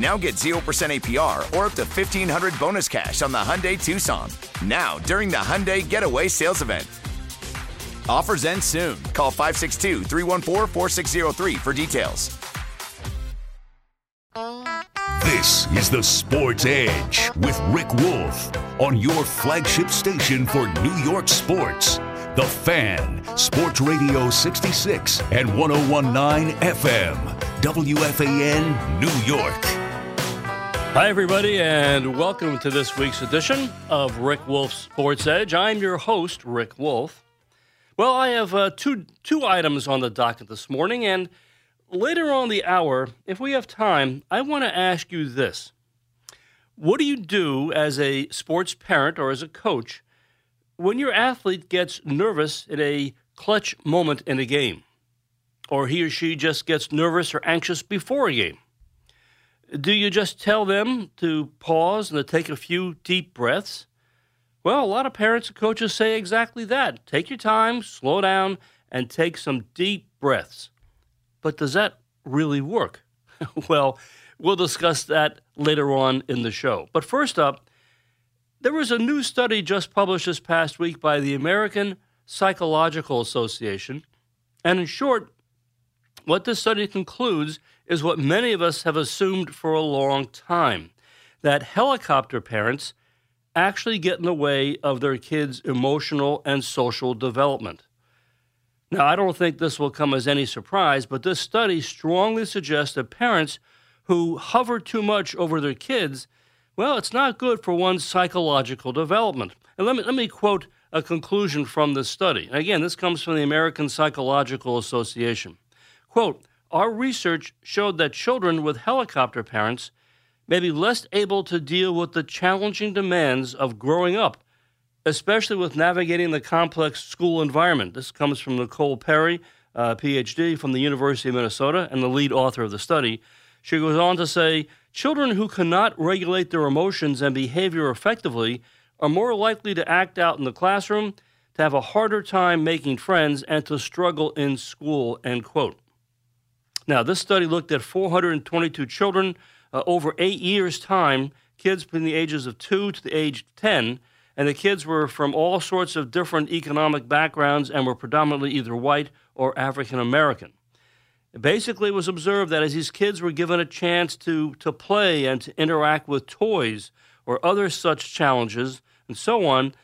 Now get 0% APR or up to 1500 bonus cash on the Hyundai Tucson. Now, during the Hyundai Getaway Sales Event. Offers end soon. Call 562 314 4603 for details. This is the Sports Edge with Rick Wolff on your flagship station for New York sports. The Fan, Sports Radio 66 and 1019 FM, WFAN, New York. Hi, everybody, and welcome to this week's edition of Rick Wolff's Sports Edge. I'm your host, Rick Wolff. Well, I have uh, two two items on the docket this morning, and later on the hour, if we have time, I want to ask you this: What do you do as a sports parent or as a coach when your athlete gets nervous in a clutch moment in a game, or he or she just gets nervous or anxious before a game? Do you just tell them to pause and to take a few deep breaths? Well, a lot of parents and coaches say exactly that. Take your time, slow down, and take some deep breaths. But does that really work? well, we'll discuss that later on in the show. But first up, there was a new study just published this past week by the American Psychological Association. And in short, what this study concludes is what many of us have assumed for a long time that helicopter parents actually get in the way of their kids' emotional and social development. Now, I don't think this will come as any surprise, but this study strongly suggests that parents who hover too much over their kids, well, it's not good for one's psychological development. And let me, let me quote a conclusion from this study. Again, this comes from the American Psychological Association. Quote, our research showed that children with helicopter parents may be less able to deal with the challenging demands of growing up, especially with navigating the complex school environment. This comes from Nicole Perry, uh, PhD from the University of Minnesota, and the lead author of the study. She goes on to say children who cannot regulate their emotions and behavior effectively are more likely to act out in the classroom, to have a harder time making friends, and to struggle in school, end quote. Now, this study looked at 422 children uh, over eight years' time, kids between the ages of 2 to the age 10, and the kids were from all sorts of different economic backgrounds and were predominantly either white or African American. Basically, it was observed that as these kids were given a chance to, to play and to interact with toys or other such challenges and so on,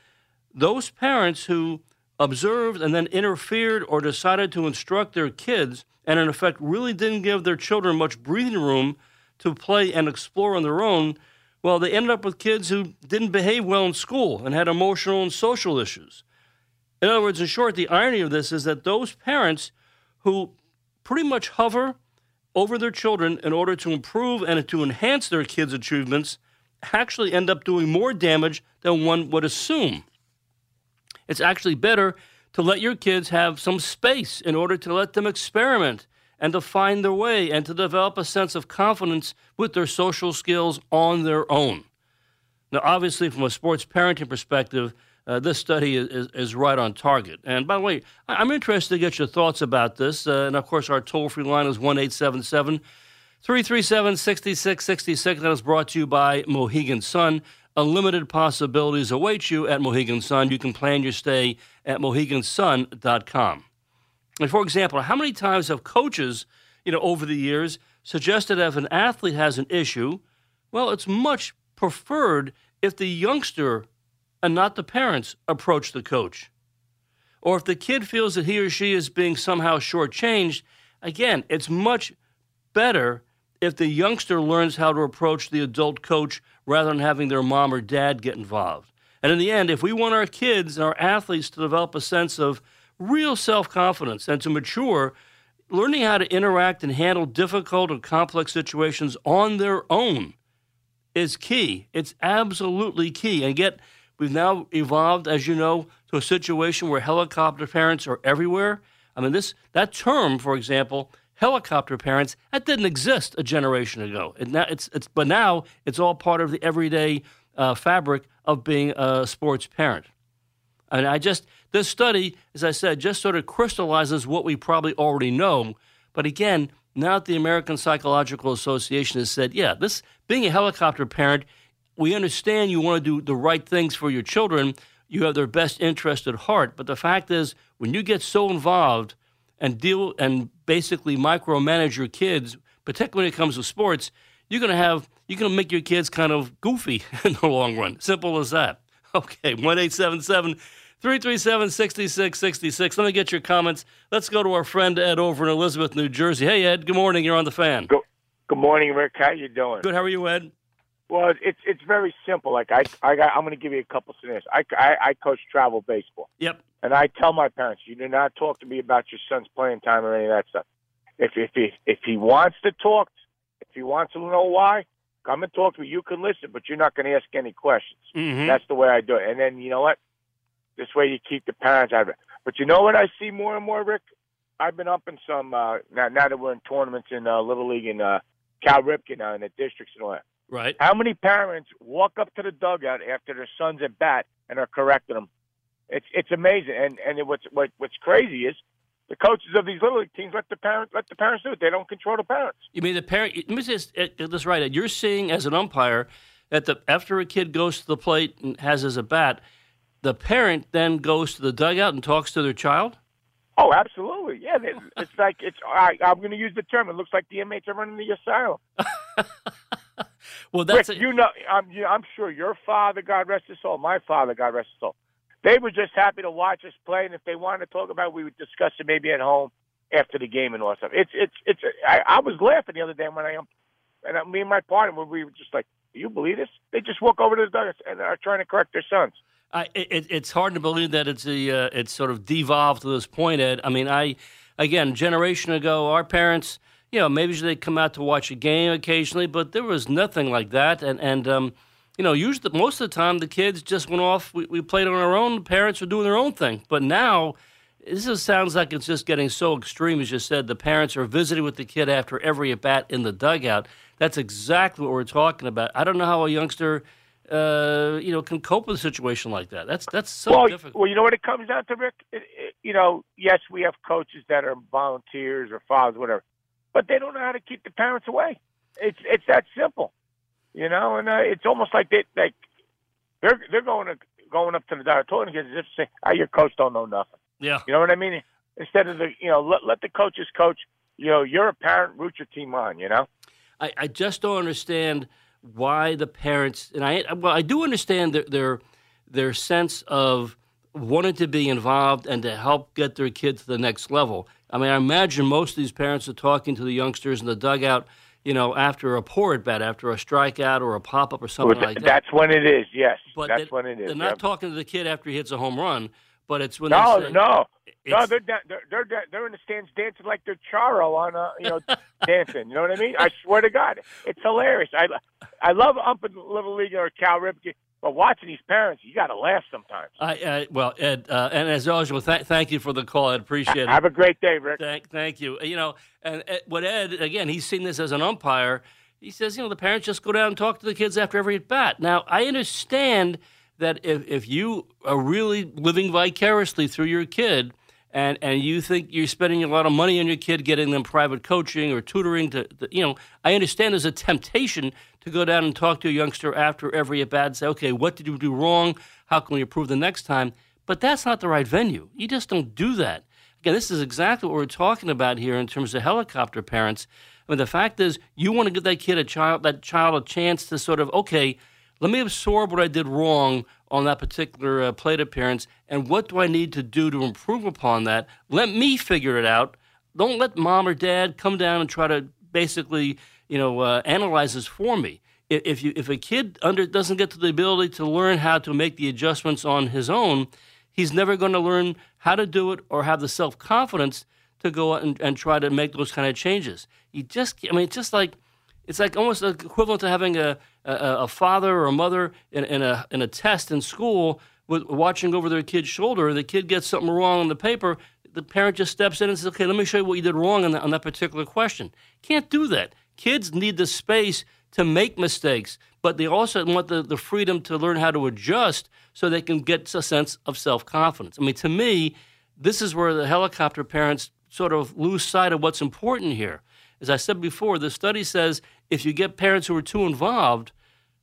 those parents who observed and then interfered or decided to instruct their kids and in effect really didn't give their children much breathing room to play and explore on their own, well, they ended up with kids who didn't behave well in school and had emotional and social issues. In other words, in short, the irony of this is that those parents who pretty much hover over their children in order to improve and to enhance their kids' achievements actually end up doing more damage than one would assume. It's actually better to let your kids have some space in order to let them experiment and to find their way and to develop a sense of confidence with their social skills on their own. Now, obviously, from a sports parenting perspective, uh, this study is, is, right on target. And by the way, I'm interested to get your thoughts about this. Uh, and of course, our toll free line is 1 877 337 6666. That is brought to you by Mohegan Sun. Unlimited possibilities await you at Mohegan Sun. You can plan your stay at mohegansun.com. And for example, how many times have coaches, you know, over the years suggested if an athlete has an issue, well, it's much preferred if the youngster and not the parents approach the coach. Or if the kid feels that he or she is being somehow shortchanged, again, it's much better if the youngster learns how to approach the adult coach rather than having their mom or dad get involved. And in the end, if we want our kids and our athletes to develop a sense of real self confidence and to mature, learning how to interact and handle difficult or complex situations on their own is key. It's absolutely key. And yet, we've now evolved, as you know, to a situation where helicopter parents are everywhere. I mean, this that term, for example, helicopter parents, that didn't exist a generation ago. It now, it's, it's, but now it's all part of the everyday uh, fabric of being a sports parent. And I just, this study, as I said, just sort of crystallizes what we probably already know. But again, now that the American Psychological Association has said, yeah, this being a helicopter parent, we understand you want to do the right things for your children. You have their best interest at heart. But the fact is, when you get so involved and deal and basically micromanage your kids, particularly when it comes to sports, you're going to have you're going to make your kids kind of goofy in the long run. Simple as that. Okay, one eight seven seven. 337 6666. Let me get your comments. Let's go to our friend Ed over in Elizabeth, New Jersey. Hey, Ed, good morning. You're on the fan. Good, good morning, Rick. How you doing? Good. How are you, Ed? Well, it's it's very simple. Like I, I got, I'm going to give you a couple scenarios. I, I, I coach travel baseball. Yep. And I tell my parents, you do not talk to me about your son's playing time or any of that stuff. If if he if he wants to talk, if he wants to know why, come and talk to me. You can listen, but you're not going to ask any questions. Mm-hmm. That's the way I do it. And then you know what? This way you keep the parents out of it. But you know what I see more and more, Rick? I've been up in some uh, now. Now that we're in tournaments in uh, Little League and uh, Cal Ripken now in the districts and all that. Right. How many parents walk up to the dugout after their son's at bat and are correcting them? It's it's amazing. And and it, what's what, what's crazy is the coaches of these little league teams let the parents let the parents do it. They don't control the parents. You mean the parent? Let me just eh, eh, get this right. You're seeing as an umpire that the after a kid goes to the plate and has his at bat, the parent then goes to the dugout and talks to their child. Oh, absolutely. Yeah, it, it's like it's. I, I'm going to use the term. It looks like the inmates are running the asylum. well, that's Rick, a, you know. I'm you, I'm sure your father, God rest his soul, my father, God rest his soul. They were just happy to watch us play, and if they wanted to talk about, it, we would discuss it maybe at home after the game and all that stuff. It's it's it's. I, I was laughing the other day when I um, and uh, me and my partner, we were just like, "Do you believe this?" They just walk over to the dugout and are trying to correct their sons. I, it, it's hard to believe that it's a uh, it's sort of devolved to this point, Ed. I mean, I again, generation ago, our parents, you know, maybe they come out to watch a game occasionally, but there was nothing like that. And and um, you know, usually most of the time the kids just went off. We, we played on our own. The parents were doing their own thing. But now, this just sounds like it's just getting so extreme. As you said, the parents are visiting with the kid after every at bat in the dugout. That's exactly what we're talking about. I don't know how a youngster uh, you know, can cope with a situation like that. That's that's so well, difficult. Well, you know what it comes down to, Rick. It, it, you know, yes, we have coaches that are volunteers or fathers, whatever, but they don't know how to keep the parents away. It's it's that simple, you know. And uh, it's almost like they like they're they're going to going up to the doctor and to say, "Ah, your coach don't know nothing." Yeah, you know what I mean. Instead of the you know let let the coaches coach. You know, you're a parent. Root your team on. You know. I, I just don't understand why the parents and I well I do understand their their, their sense of wanting to be involved and to help get their kid to the next level. I mean, I imagine most of these parents are talking to the youngsters in the dugout, you know, after a poor at bat, after a strikeout or a pop up or something well, like that. That's when it is. Yes, but that's they, when it is. They're not yep. talking to the kid after he hits a home run, but it's when no, they say, no, no. They're, they're they're they're in the stands dancing like they're Charo on uh you know dancing. You know what I mean? I swear to God, it's hilarious. I I love umping Little League or Cal Ripken, but watching these parents, you got to laugh sometimes. I, I well, Ed, uh, and as always, well, th- thank you for the call. I appreciate it. Have a great day, Rick. Thank, thank you. You know, and Ed, what Ed again, he's seen this as an umpire. He says, you know, the parents just go down and talk to the kids after every at bat. Now, I understand that if if you are really living vicariously through your kid. And, and you think you're spending a lot of money on your kid, getting them private coaching or tutoring to, to you know, I understand there's a temptation to go down and talk to a youngster after every at bat and say, okay, what did you do wrong? How can we improve the next time? But that's not the right venue. You just don't do that. Again, this is exactly what we're talking about here in terms of helicopter parents. I mean, the fact is, you want to give that kid a child, that child, a chance to sort of, okay, let me absorb what I did wrong on that particular uh, plate appearance, and what do I need to do to improve upon that? Let me figure it out. Don't let mom or dad come down and try to basically you know, uh, this for me. If, if you if a kid under doesn't get to the ability to learn how to make the adjustments on his own, he's never going to learn how to do it or have the self confidence to go out and, and try to make those kind of changes. You just, I mean, it's just like it's like almost equivalent to having a a, a father or a mother in, in, a in a test in school with watching over their kid's shoulder. The kid gets something wrong on the paper. The parent just steps in and says, "Okay, let me show you what you did wrong on, the, on that particular question." Can't do that. Kids need the space to make mistakes, but they also want the, the freedom to learn how to adjust so they can get a sense of self confidence. I mean, to me, this is where the helicopter parents sort of lose sight of what's important here. As I said before, the study says if you get parents who are too involved,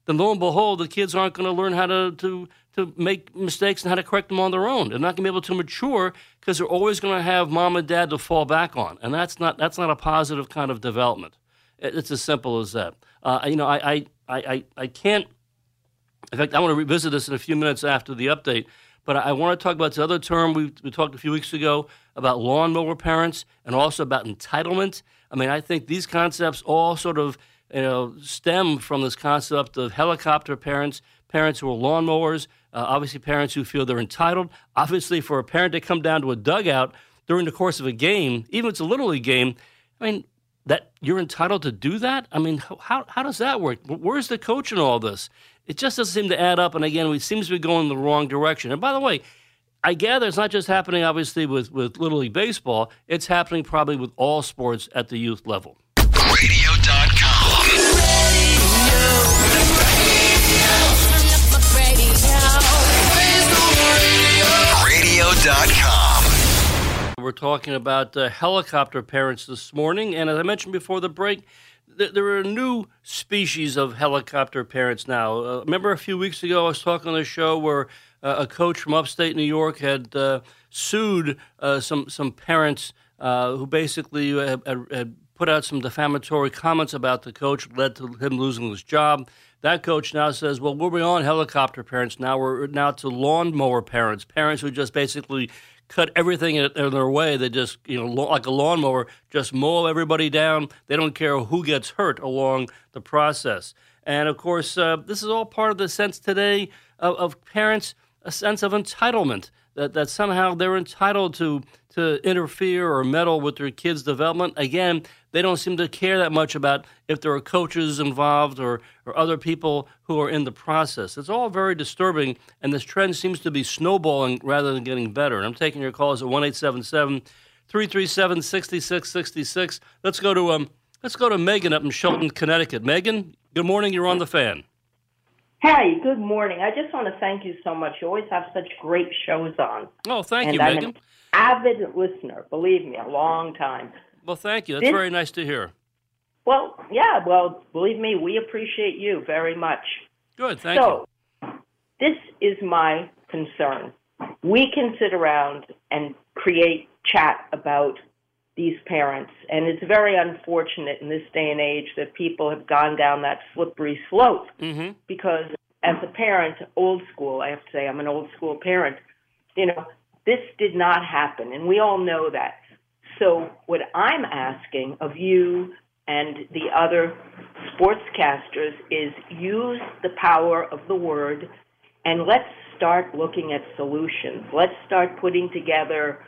then lo and behold, the kids aren't going to learn how to, to, to make mistakes and how to correct them on their own. They're not going to be able to mature because they're always going to have mom and dad to fall back on. And that's not, that's not a positive kind of development. It's as simple as that. Uh, you know, I, I, I, I can't, in fact, I want to revisit this in a few minutes after the update, but I want to talk about this other term we, we talked a few weeks ago about lawnmower parents and also about entitlement. I mean, I think these concepts all sort of you know, stem from this concept of helicopter parents, parents who are lawnmowers, uh, obviously parents who feel they're entitled. Obviously, for a parent to come down to a dugout during the course of a game, even if it's a little league game, I mean, that you're entitled to do that? I mean, how, how does that work? Where's the coach in all this? It just doesn't seem to add up. And again, it seems to be going in the wrong direction. And by the way, I gather it's not just happening, obviously, with, with Little League Baseball. It's happening probably with all sports at the youth level. Radio.com. We're talking about uh, helicopter parents this morning. And as I mentioned before the break, th- there are new species of helicopter parents now. Uh, remember a few weeks ago, I was talking on a show where uh, a coach from upstate New York had uh, sued uh, some, some parents uh, who basically had, had put out some defamatory comments about the coach, led to him losing his job. That coach now says, "Well, we're beyond helicopter parents. Now we're now to lawnmower parents, parents who just basically cut everything in, their way. They just, you know, like a lawnmower, just mow everybody down. They don't care who gets hurt along the process." And of course, uh, this is all part of the sense today of, of parents a sense of entitlement that, that somehow they're entitled to to interfere or meddle with their kids' development. Again, they don't seem to care that much about if there are coaches involved or, or other people who are in the process. It's all very disturbing, and this trend seems to be snowballing rather than getting better. And I'm taking your calls at 1 877 337 6666. Let's go to um, let's go to Megan up in Shelton, Connecticut. Megan, good morning. You're on the fan. Hey, good morning. I just want to thank you so much. You always have such great shows on. Oh, thank and you, I'm Megan. an avid listener, believe me, a long time. Well, thank you. That's This- very nice to hear. Well, yeah, well, believe me, we appreciate you very much. Good, thank you. so, this is my concern. We can sit around and create chat about these parents, and it's very unfortunate in this day and age that people have gone down that slippery slope hmm because as a parent, old school, I have to say, I'm an old school parent, you know, this did not happen, and we all know that. So, what I'm asking of you and the other sportscasters is use the power of the word and let's start looking at solutions. Let's start putting together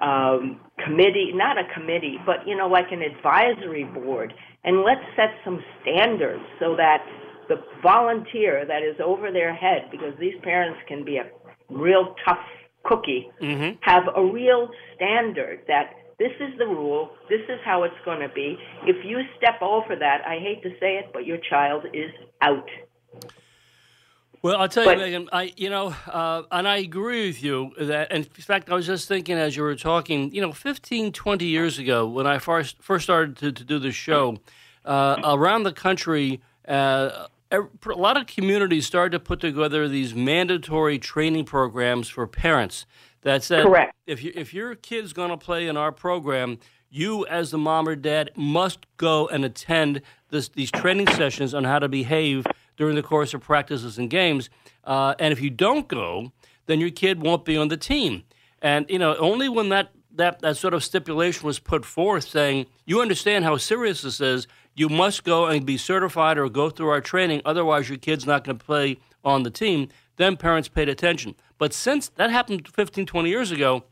um, committee, not a committee, but you know, like an advisory board, and let's set some standards so that the volunteer that is over their head, because these parents can be a real tough cookie, Mhm. have a real standard that this is the rule, this is how it's going to be. If you step over that, I hate to say it, but your child is out. Well, I'll tell But- you, Megan. I, you know, uh, and I agree with you that. In fact, I was just thinking as you were talking. You know, 15, 20 years ago, when I first first started to, to do this show, uh, around the country, uh, a lot of communities started to put together these mandatory training programs for parents. That said, Correct. if you, if your kid's going to play in our program, you as the mom or dad must go and attend this, these training sessions on how to behave during the course of practices and games. Uh, and if you don't go, then your kid won't be on the team. And you know, only when that that that sort of stipulation was put forth, saying you understand how serious this is, you must go and be certified or go through our training. Otherwise, your kid's not going to play on the team. Then parents paid attention. But since that happened 15, 20 years ago,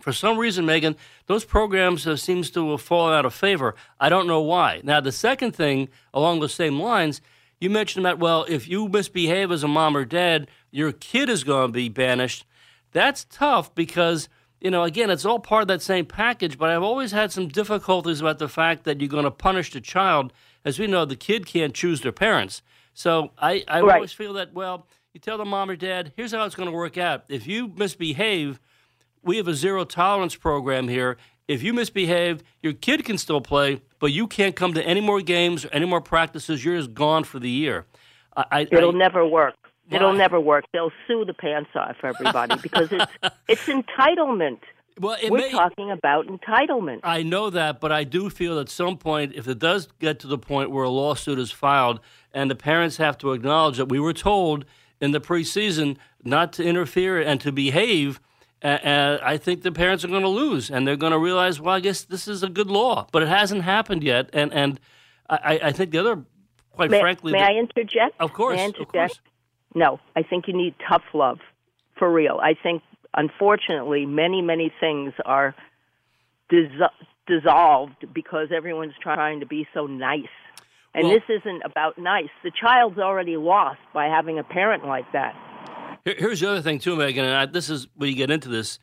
for some reason, Megan, those programs uh, seems to have fallen out of favor. I don't know why. Now, the second thing along the same lines, you mentioned that well, if you misbehave as a mom or dad, your kid is going to be banished. That's tough because you know, again, it's all part of that same package. But I've always had some difficulties about the fact that you're going to punish the child. As we know, the kid can't choose their parents. So I, I Right. always feel that well, you tell the mom or dad, here's how it's going to work out. If you misbehave we have a zero tolerance program here. If you misbehave, your kid can still play, but you can't come to any more games or any more practices. You're just gone for the year. I, It'll I- never work. It'll never work. They'll sue the pants off everybody because it's it's entitlement. well, We're may, talking about entitlement. I know that, but I do feel at some point, if it does get to the point where a lawsuit is filed and the parents have to acknowledge that we were told in the preseason not to interfere and to behave, uh, I think the parents are going to lose and they're going to realize, well, I guess this is a good law, but it hasn't happened yet. And and I, I think the other, quite May, frankly, may the- I interject? Of course, May I of interject? course. No, I think you need tough love, for real. I think, unfortunately, many many things are dis- dissolved because everyone's trying to be so nice. And Well- this isn't about nice. The child's already lost by having a parent like that. Here- Here's the other thing too, Megan, and I, this is where you get into this,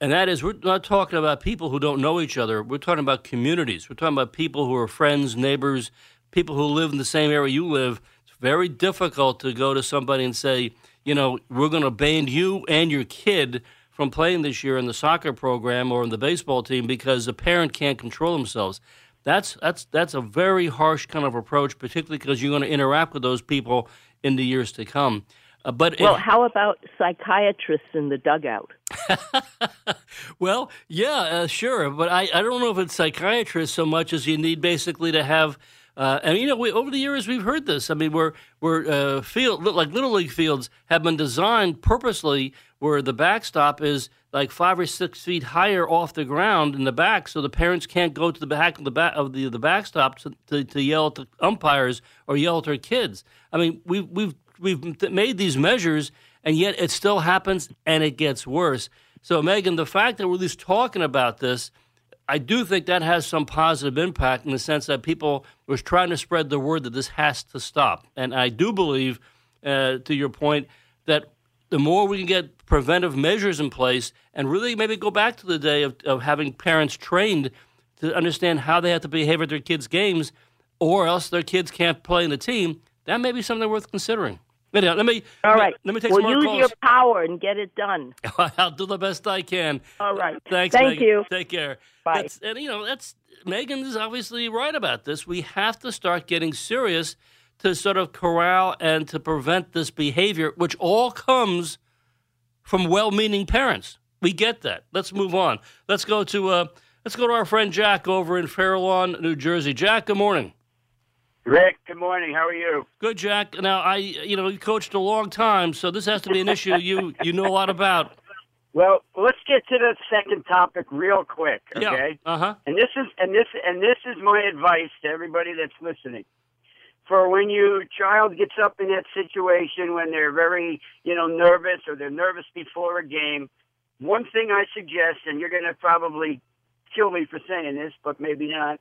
and that is we're not talking about people who don't know each other. We're talking about communities. We're talking about people who are friends, neighbors, people who live in the same area you live. It's very difficult to go to somebody and say, you know, we're going to ban you and your kid from playing this year in the soccer program or in the baseball team because the parent can't control themselves. That's that's that's a very harsh kind of approach, particularly because you're going to interact with those people in the years to come. Uh, but it- Well, how about psychiatrists in the dugout? Well, yeah, uh, sure, but I, I don't know if it's psychiatrists so much as you need basically to have. Uh, and you know, we, over the years we've heard this. I mean, where where uh, field like little league fields have been designed purposely where the backstop is like five or six feet higher off the ground in the back, so the parents can't go to the back of the back of the the backstop to, to, to yell at the umpires or yell at their kids. I mean, we've we've we've made these measures, and yet it still happens, and it gets worse. So, Megan, the fact that we're at least talking about this, I do think that has some positive impact in the sense that people were trying to spread the word that this has to stop. And I do believe, uh, to your point, that the more we can get preventive measures in place and really maybe go back to the day of, of having parents trained to understand how they have to behave at their kids' games, or else their kids can't play in the team, that may be something worth considering. Anyhow, let me All right. Let me take well, some more use calls. your power and get it done. I'll do the best I can. All right. Thanks. Thank Megan. you. Take care. Bye. That's, and you know, that's Megan is obviously right about this. We have to start getting serious to sort of corral and to prevent this behavior, which all comes from well-meaning parents. We get that. Let's move on. Let's go to uh, let's go to our friend Jack over in Fair Lawn, New Jersey. Jack, good morning. Rick, good morning. How are you? Good, Jack. Now, I, you know, you coached a long time, so this has to be an issue you you know a lot about. Well, let's get to the second topic real quick, okay? Yeah. Uh huh. And this is and this and this is my advice to everybody that's listening. For when your child gets up in that situation when they're very, you know, nervous or they're nervous before a game, one thing I suggest, and you're going to probably kill me for saying this, but maybe not,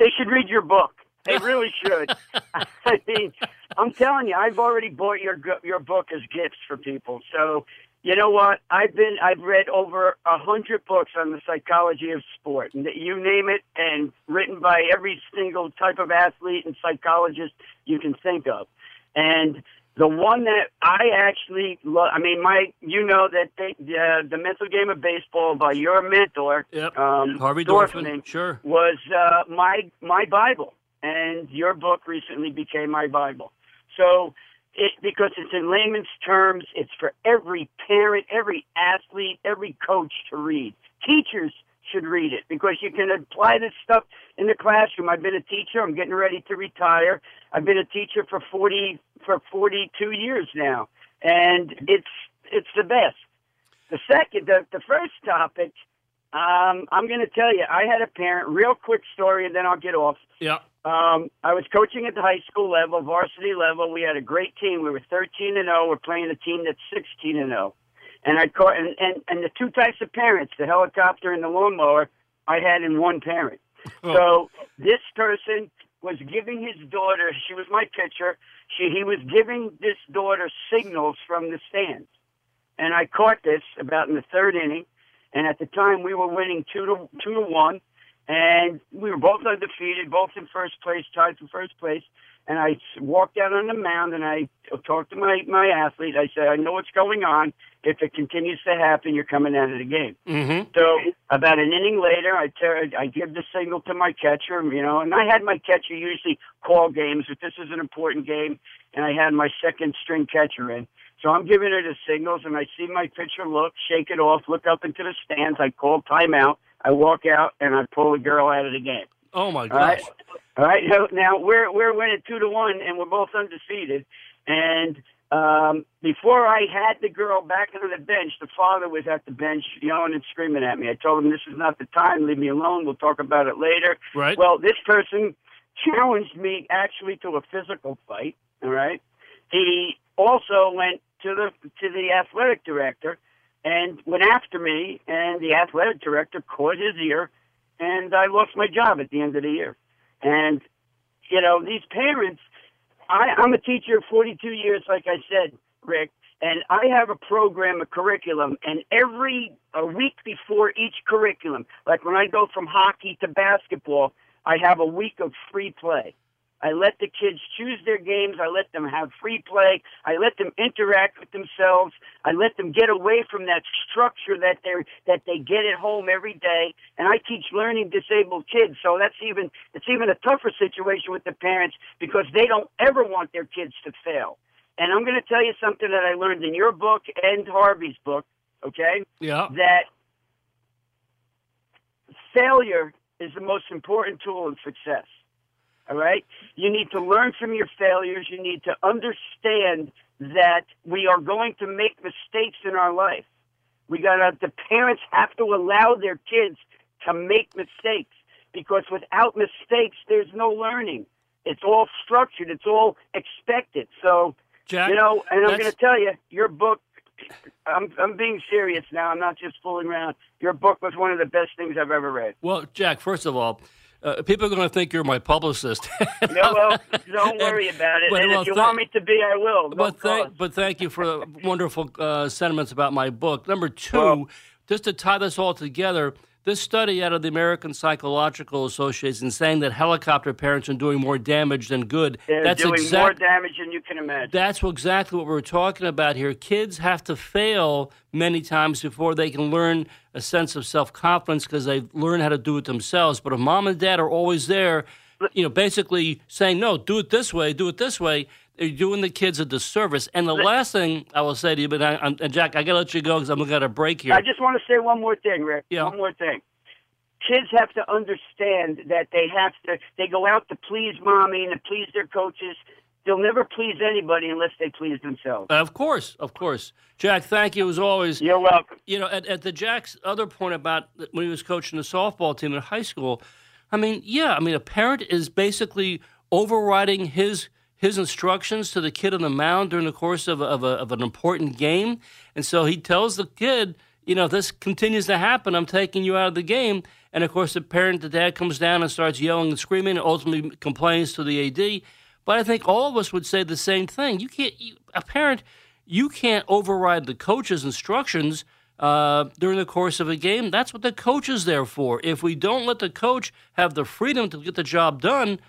they should read your book. They really should. I mean, I'm telling you, I've already bought your your book as gifts for people. So, you know what? I've been I've read over a hundred books on the psychology of sport, and you name it, and written by every single type of athlete and psychologist you can think of. And the one that I actually love, I mean, my, you know that they, uh, the mental game of baseball by your mentor, Yep. um, Harvey Dorfman, Dorfman. Sure. was uh, my my Bible, and your book recently became my Bible. So, it, because it's in layman's terms, it's for every parent, every athlete, every coach to read. Teachers should read it because you can apply this stuff in the classroom. I've been a teacher. I'm getting ready to retire. I've been a teacher for forty for forty two years now, and it's it's the best. The second, the the first topic, um, I'm going to tell you. I had a parent. Real quick story, and then I'll get off. Yeah. Um, I was coaching at the high school level, varsity level. We had a great team. We were 13 and 0. We're playing a team that's 16 and 0. And I caught, and, and, and the two types of parents, the helicopter and the lawnmower, I had in one parent. So this person was giving his daughter, she was my pitcher, she, he was giving this daughter signals from the stands. And I caught this about in the third inning. And at the time we were winning two to, two to one and we were both undefeated, both in first place, tied for first place. And I walked out on the mound and I talked to my my athlete. I said, "I know what's going on. If it continues to happen, you're coming out of the game." Mm-hmm. So about an inning later, I ter- I give the signal to my catcher, you know, and I had my catcher usually call games, but this is an important game, and I had my second string catcher in. So I'm giving her the signals, and I see my pitcher look, shake it off, look up into the stands. I call timeout. I walk out and I pull the girl out of the game. Oh my gosh! All right. Now, now we're we're winning two to one, and we're both undefeated. And um, before I had the girl back on the bench, the father was at the bench yelling and screaming at me. I told him this is not the time. Leave me alone. We'll talk about it later. Right. Well, this person challenged me actually to a physical fight. All right. He also went to the to the athletic director and went after me, and the athletic director caught his ear, and I lost my job at the end of the year. And you know, these parents, I, I'm a teacher of 42 years, like I said, Rick, and I have a program, a curriculum, and every a week before each curriculum, like when I go from hockey to basketball, I have a week of free play. I let the kids choose their games. I let them have free play. I let them interact with themselves. I let them get away from that structure that they that they get at home every day. And I teach learning disabled kids, so that's even it's even a tougher situation with the parents because they don't ever want their kids to fail. And I'm going to tell you something that I learned in your book and Harvey's book. Okay, Yeah. that failure is the most important tool in success. All right? You need to learn from your failures. You need to understand that we are going to make mistakes in our life. We got to, the parents have to allow their kids to make mistakes because without mistakes, there's no learning. It's all structured, it's all expected. So, Jack, you know, and I'm going to tell you, your book. I'm I'm being serious now. I'm not just fooling around. Your book was one of the best things I've ever read. Well, Jack, first of all, uh, people are going to think you're my publicist. No, well, don't worry about it. But, and well, if you tha- want me to be, I will. No but thank, but thank you for the wonderful uh, sentiments about my book. Number two, Well- just to tie this all together, this study out of the American Psychological Association saying that helicopter parents are doing more damage than good. They're that's doing exact- more damage than you can imagine. That's exactly what we're talking about here. Kids have to fail many times before they can learn a sense of self confidence because they learn how to do it themselves. But if mom and dad are always there, you know, basically saying, no, do it this way, do it this way, they're doing the kids a disservice. And the last thing I will say to you, but I, I'm, and Jack, I got to let you go because I'm looking at a break here. I just want to say one more thing, Rick. Yeah. One more thing. Kids have to understand that they have to. They go out to please mommy and to please their coaches. They'll never please anybody unless they please themselves. of course, of course. Jack, thank you as always. You're welcome. you know, at, at the Jack's other point about when he was coaching the softball team in high school, I mean, yeah, I mean, a parent is basically overriding his his instructions to the kid on the mound during the course of, a, of, a, of an important game, and so he tells the kid, you know, if this continues to happen, I'm taking you out of the game. And of course, the parent, the dad, comes down and starts yelling and screaming, and ultimately complains to the AD. But I think all of us would say the same thing. You can't, you, a parent, you can't override the coach's instructions uh, during the course of a game. That's what the coach is there for. If we don't let the coach have the freedom to get the job done,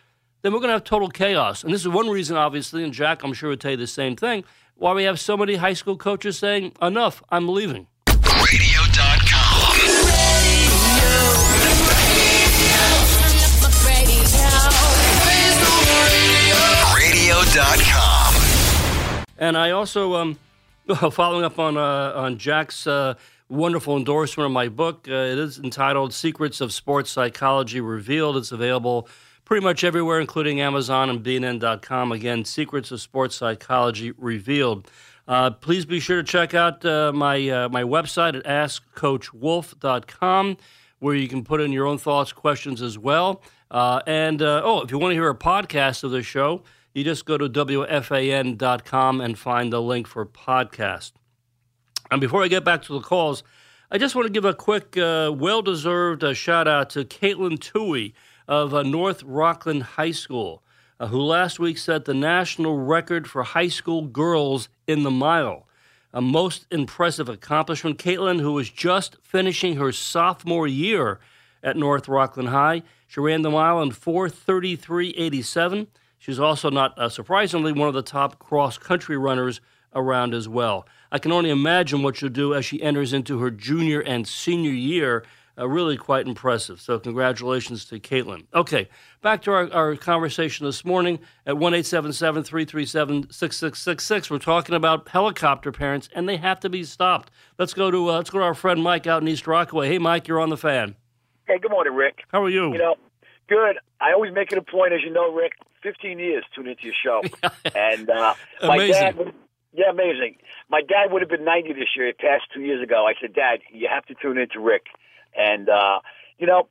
then we're going to have total chaos. And this is one reason, obviously, and Jack, I'm sure, would tell you the same thing, why we have so many high school coaches saying, enough, I'm leaving. Radio.com. Radio.com. And I also, um, following up on uh, on Jack's uh, wonderful endorsement of my book, uh, it is entitled "Secrets of Sports Psychology Revealed." It's available pretty much everywhere, including Amazon and BNN.com. Again, "Secrets of Sports Psychology Revealed." Uh, please be sure to check out uh, my uh, my website at AskCoachWolff.com, where you can put in your own thoughts, questions as well. Uh, and uh, oh, if you want to hear a podcast of the show, you just go to WFAN.com and find the link for podcast. And before I get back to the calls, I just want to give a quick, uh, well deserved shout out to Katelyn Tuohy of uh, North Rockland High School, uh, who last week set the national record for high school girls in the mile. A most impressive accomplishment. Katelyn, who was just finishing her sophomore year at North Rockland High, she ran the mile in 433.87. She's also not uh, surprisingly one of the top cross country runners around as well. I can only imagine what she'll do as she enters into her junior and senior year. Uh, really quite impressive. So, congratulations to Katelyn. Okay, back to our, our conversation this morning at 1 337 6666. We're talking about helicopter parents, and they have to be stopped. Let's go to uh, let's go to our friend Mike out in East Rockaway. Hey, Mike, you're on the fan. Hey, good morning, Rick. How are you? You know, good. I always make it a point, as you know, Rick. 15 years tune into your show, and uh, my Amazing. dad. Yeah, amazing. My dad would have been 90 this year. It passed two years ago. I said, Dad, you have to tune into Rick. And uh, you know,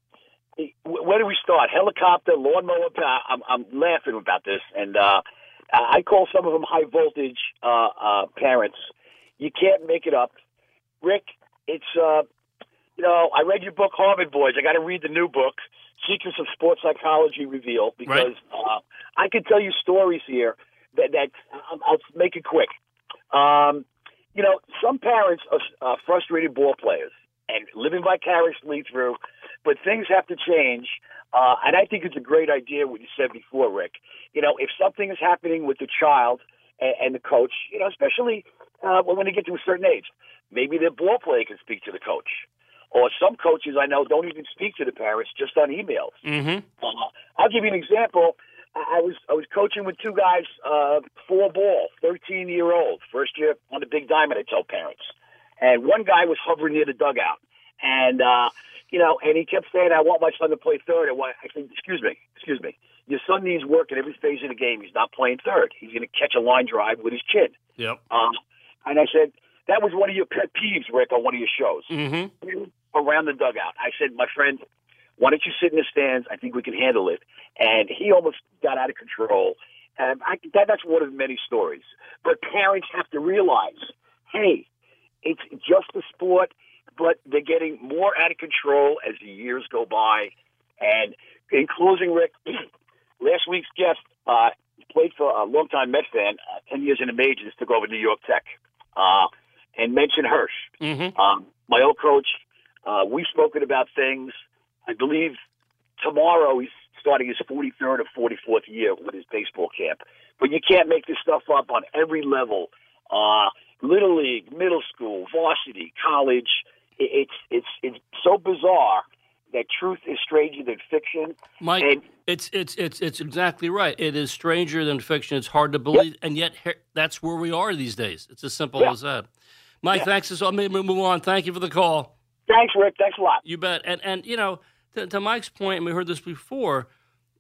where do we start? Helicopter, lawnmower. I'm, I'm laughing about this, and uh, I call some of them high voltage uh, uh, parents. You can't make it up, Rick. It's uh, you know, I read your book, Harvard Boys. I got to read the new book, Secrets of Sports Psychology Revealed, because uh, I could tell you stories here that that I'll, I'll make it quick. Um, you know, some parents are uh, frustrated ball players and living vicariously through, but things have to change. Uh, and I think it's a great idea what you said before, Rick. You know, if something is happening with the child and, and the coach, you know, especially uh, when they get to a certain age, maybe the ball player can speak to the coach. Or some coaches I know don't even speak to the parents, just on emails. Mm-hmm. Uh, I'll give you an example. I I was I was coaching with two guys, uh, four ball, thirteen year old, first year on the big diamond. I tell parents, and one guy was hovering near the dugout, and uh, you know, and he kept saying, "I want my son to play third. I want." I said, "Excuse me, excuse me. Your son needs work at every phase of the game. He's not playing third. He's going to catch a line drive with his chin." Yep. Um, and I said, "That was one of your pet peeves, Rick, on one of your shows." Mm-hmm. around the dugout. I said, my friend, why don't you sit in the stands? I think we can handle it. And he almost got out of control. And I, that, that's one of many stories. But parents have to realize, hey, it's just a sport, but they're getting more out of control as the years go by. And in closing, Rick, last week's guest uh, played for a longtime Met fan, uh, 10 years in the majors, took over New York Tech, uh, and mentioned Hirsch. Mm-hmm. Um, my old coach, uh, we've spoken about things. I believe tomorrow he's starting his 43rd or 44th year with his baseball camp. But you can't make this stuff up on every level. Uh, little league, middle school, varsity, college. It's it's it's so bizarre that truth is stranger than fiction. Mike, And- it's it's it's it's exactly right. It is stranger than fiction. It's hard to believe, and yet that's where we are these days. It's as simple Yeah. as that. Mike, thanks. As, let me move on. Thank you for the call. Thanks, Rick. Thanks a lot. You bet. And and you know, to, to Mike's point, and we heard this before.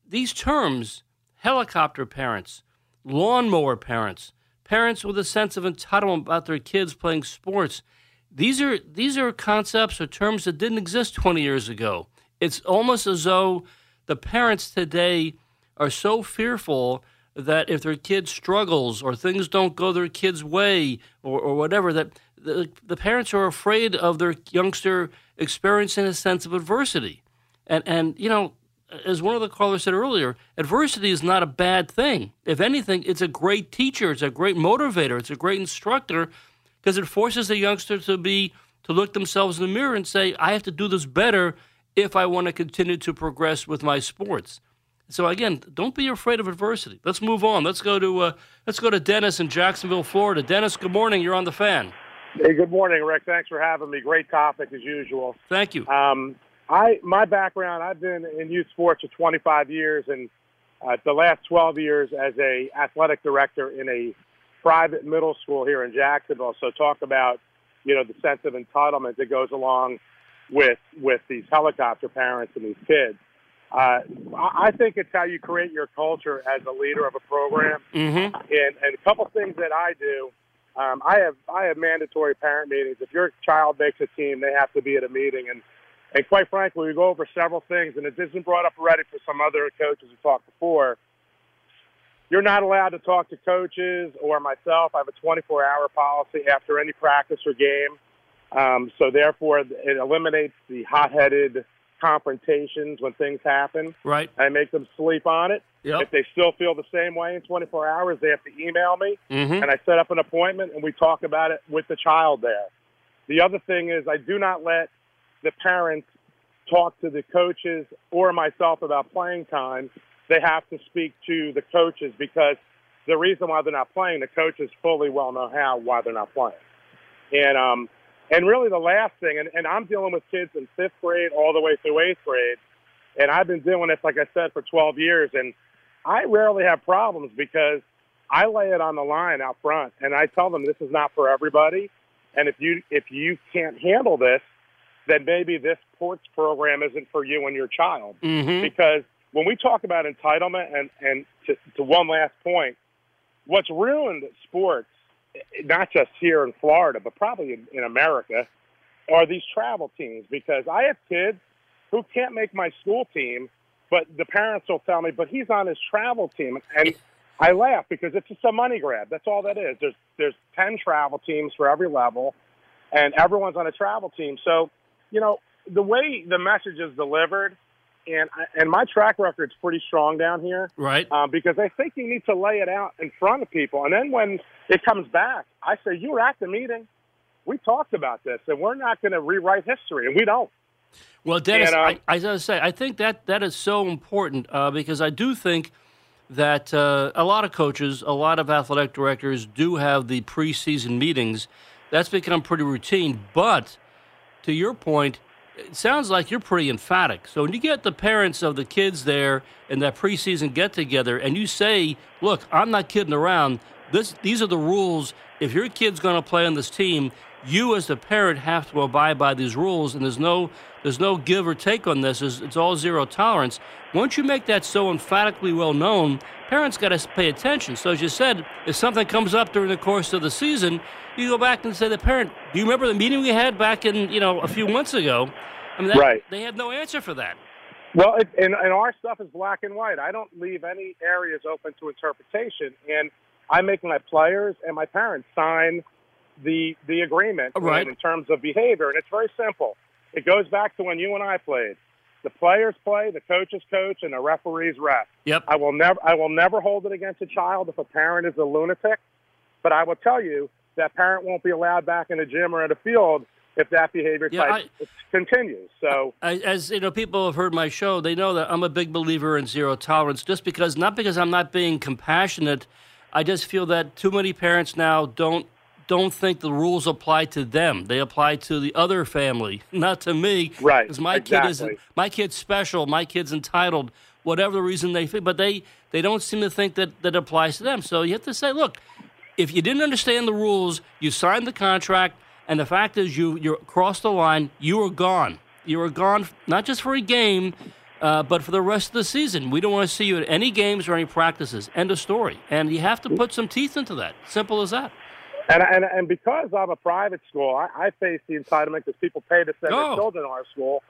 These terms, helicopter parents, lawnmower parents, parents with a sense of entitlement about their kids playing sports. These are these are concepts or terms that didn't exist 20 years ago. It's almost as though the parents today are so fearful that if their kid struggles or things don't go their kid's way or, or whatever, that the, the parents are afraid of their youngster experiencing a sense of adversity. And, and, you know, as one of the callers said earlier, adversity is not a bad thing. If anything, it's a great teacher, it's a great motivator, it's a great instructor because it forces the youngster to be to look themselves in the mirror and say, I have to do this better if I want to continue to progress with my sports. So again, don't be afraid of adversity. Let's move on. Let's go to uh, let's go to Dennis in Jacksonville, Florida. Dennis, good morning. You're on the fan. Hey, good morning, Rick. Thanks for having me. Great topic as usual. Thank you. Um, I my background, I've been in youth sports for 25 years, and uh, the last 12 years as a athletic director in a private middle school here in Jacksonville. So talk about you know the sense of entitlement that goes along with with these helicopter parents and these kids. Uh, I think it's how you create your culture as a leader of a program. Mm-hmm. And, and a couple things that I do, um, I have I have mandatory parent meetings. If your child makes a team, they have to be at a meeting. And And quite frankly, we go over several things, and it isn't brought up already for some other coaches who talked before. You're not allowed to talk to coaches or myself. I have a 24 hour policy after any practice or game. Um, so therefore, it eliminates the hot headed confrontations when things happen. Right. I make them sleep on it. Yep. If they still feel the same way in 24 hours, they have to email me, Mhm. and I set up an appointment, and we talk about it with the child there. The other thing is, I do not let the parents talk to the coaches or myself about playing time. They have to speak to the coaches because the reason why they're not playing, the coaches fully well know how why they're not playing. And um, and really the last thing, and, and I'm dealing with kids in fifth grade all the way through eighth grade, and I've been doing this, like I said, for 12 years, and I rarely have problems because I lay it on the line out front, and I tell them this is not for everybody, and if you if you can't handle this, then maybe this sports program isn't for you and your child. Mhm. Because when we talk about entitlement, and and to, to one last point, what's ruined sports, not just here in Florida, but probably in, in America, are these travel teams. Because I have kids who can't make my school team, but the parents will tell me, but he's on his travel team, and I laugh because it's just a money grab. That's all that is. There's there's ten travel teams for every level, and everyone's on a travel team. So, you know, the way the message is delivered, and and my track record's pretty strong down here Right. um, because I think you need to lay it out in front of people. And then when it comes back, I say, You were at the meeting. We talked about this, and we're not going to rewrite history, and we don't. Well, Dennis, And, um, I, I was going to say, I think that that is so important uh, because I do think that uh, a lot of coaches, a lot of athletic directors do have the preseason meetings. That's become pretty routine. But to your point, it sounds like you're pretty emphatic. So when you get the parents of the kids there in that preseason get together and you say, look, I'm not kidding around. This, these are the rules. If your kid's going to play on this team, you as the parent have to abide by these rules, and there's no there's no give or take on this. It's, it's all zero tolerance. Once you make that so emphatically well known, parents got to pay attention. So as you said, if something comes up during the course of the season, you go back and say to the parent, "Do you remember the meeting we had back in you know a few months ago?" I mean, that, Right. They had no answer for that. Well, it, and, and our stuff is black and white. I don't leave any areas open to interpretation, and I make my players and my parents sign the the agreement Right. in terms of behavior, and it's very simple. It goes back to when you and I played. The players play, the coaches coach, and the referees ref. Yep. I will never I will never hold it against a child if a parent is a lunatic, but I will tell you that parent won't be allowed back in the gym or at a field if that behavior Yeah, type continues. So I, as you know, people have heard my show. They know that I'm a big believer in zero tolerance. Just because, not because I'm not being compassionate, I just feel that too many parents now don't don't think the rules apply to them. They apply to the other family, not to me. Right, Because my kid is exactly. my kid's special. My kid's entitled. Whatever the reason they think, but they they don't seem to think that that applies to them. So you have to say, look, if you didn't understand the rules, you signed the contract, and the fact is you you crossed the line, you were gone. You were gone not just for a game, uh, but for the rest of the season. We don't want to see you at any games or any practices. End of story. And you have to put some teeth into that. Simple as that. And, and and because I'm a private school, I, I face the entitlement because people pay to send Oh. their children to our school.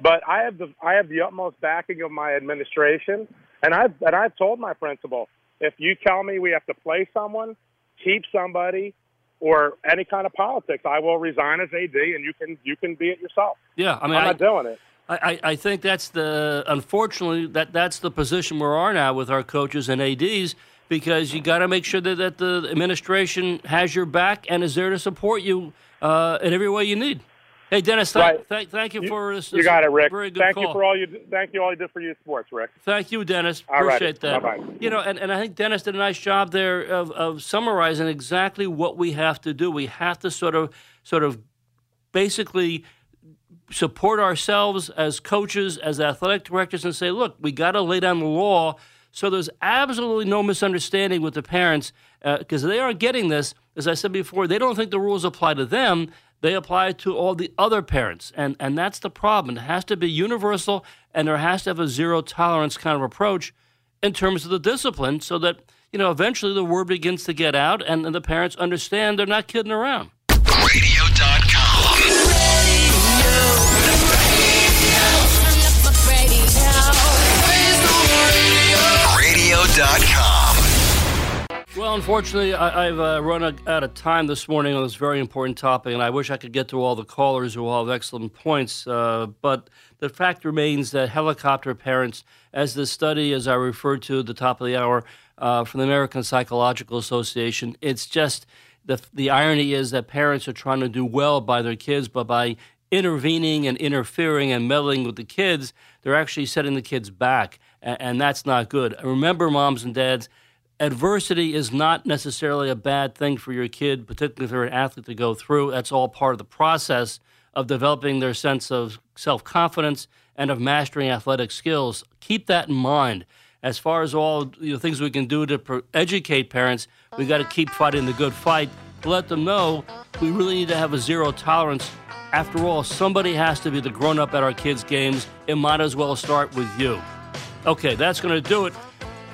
But I have the I have the utmost backing of my administration, and I've and I've told my principal if you tell me we have to play someone, keep somebody, or any kind of politics, I will resign as AD, and you can you can be it yourself. Yeah, I mean, I'm I, not doing it. I, I think that's the unfortunately that that's the position we are now with our coaches and ads because you got to make sure that, that the administration has your back and is there to support you uh, in every way you need. Hey Dennis, thank, Right. thank, thank you, for this. You got it, Rick. Very good Thank call. you for all you thank you all you did for youth sports, Rick. Thank you, Dennis. All. Appreciate that. Bye-bye. You know, and, and I think Dennis did a nice job there of, of summarizing exactly what we have to do. We have to sort of sort of basically support ourselves as coaches, as athletic directors, and say, look, we got to lay down the law so there's absolutely no misunderstanding with the parents uh, because they aren't getting this. As I said before, they don't think the rules apply to them. They apply to all the other parents, and and that's the problem. It has to be universal, and there has to have a zero tolerance kind of approach in terms of the discipline, so that you know eventually the word begins to get out, and, and the parents understand they're not kidding around. Radio.com. Well, unfortunately, I, have uh, run out of time this morning on this very important topic, and I wish I could get to all the callers who all have excellent points. Uh, but the fact remains that helicopter parents, as the study, as I referred to at the top of the hour, uh, from the American Psychological Association, it's just the, the irony is that parents are trying to do well by their kids, but by intervening and interfering and meddling with the kids, they're actually setting the kids back, and, and that's not good. Remember, moms and dads adversity is not necessarily a bad thing for your kid, particularly if they're an athlete to go through. That's all part of the process of developing their sense of self confidence and of mastering athletic skills. Keep that in mind. As far as all the you know, things we can do to educate parents, we got to keep fighting the good fight let them know we really need to have a zero tolerance. After all, somebody has to be the grown up at our kids' games. It might as well start with you. Okay, that's going to do it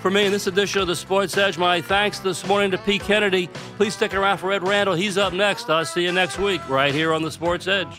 for me in this edition of the Sports Edge. My thanks this morning to Pete Kennedy. Please stick around for Ed Randall. He's up next. I'll see you next week right here on the Sports Edge.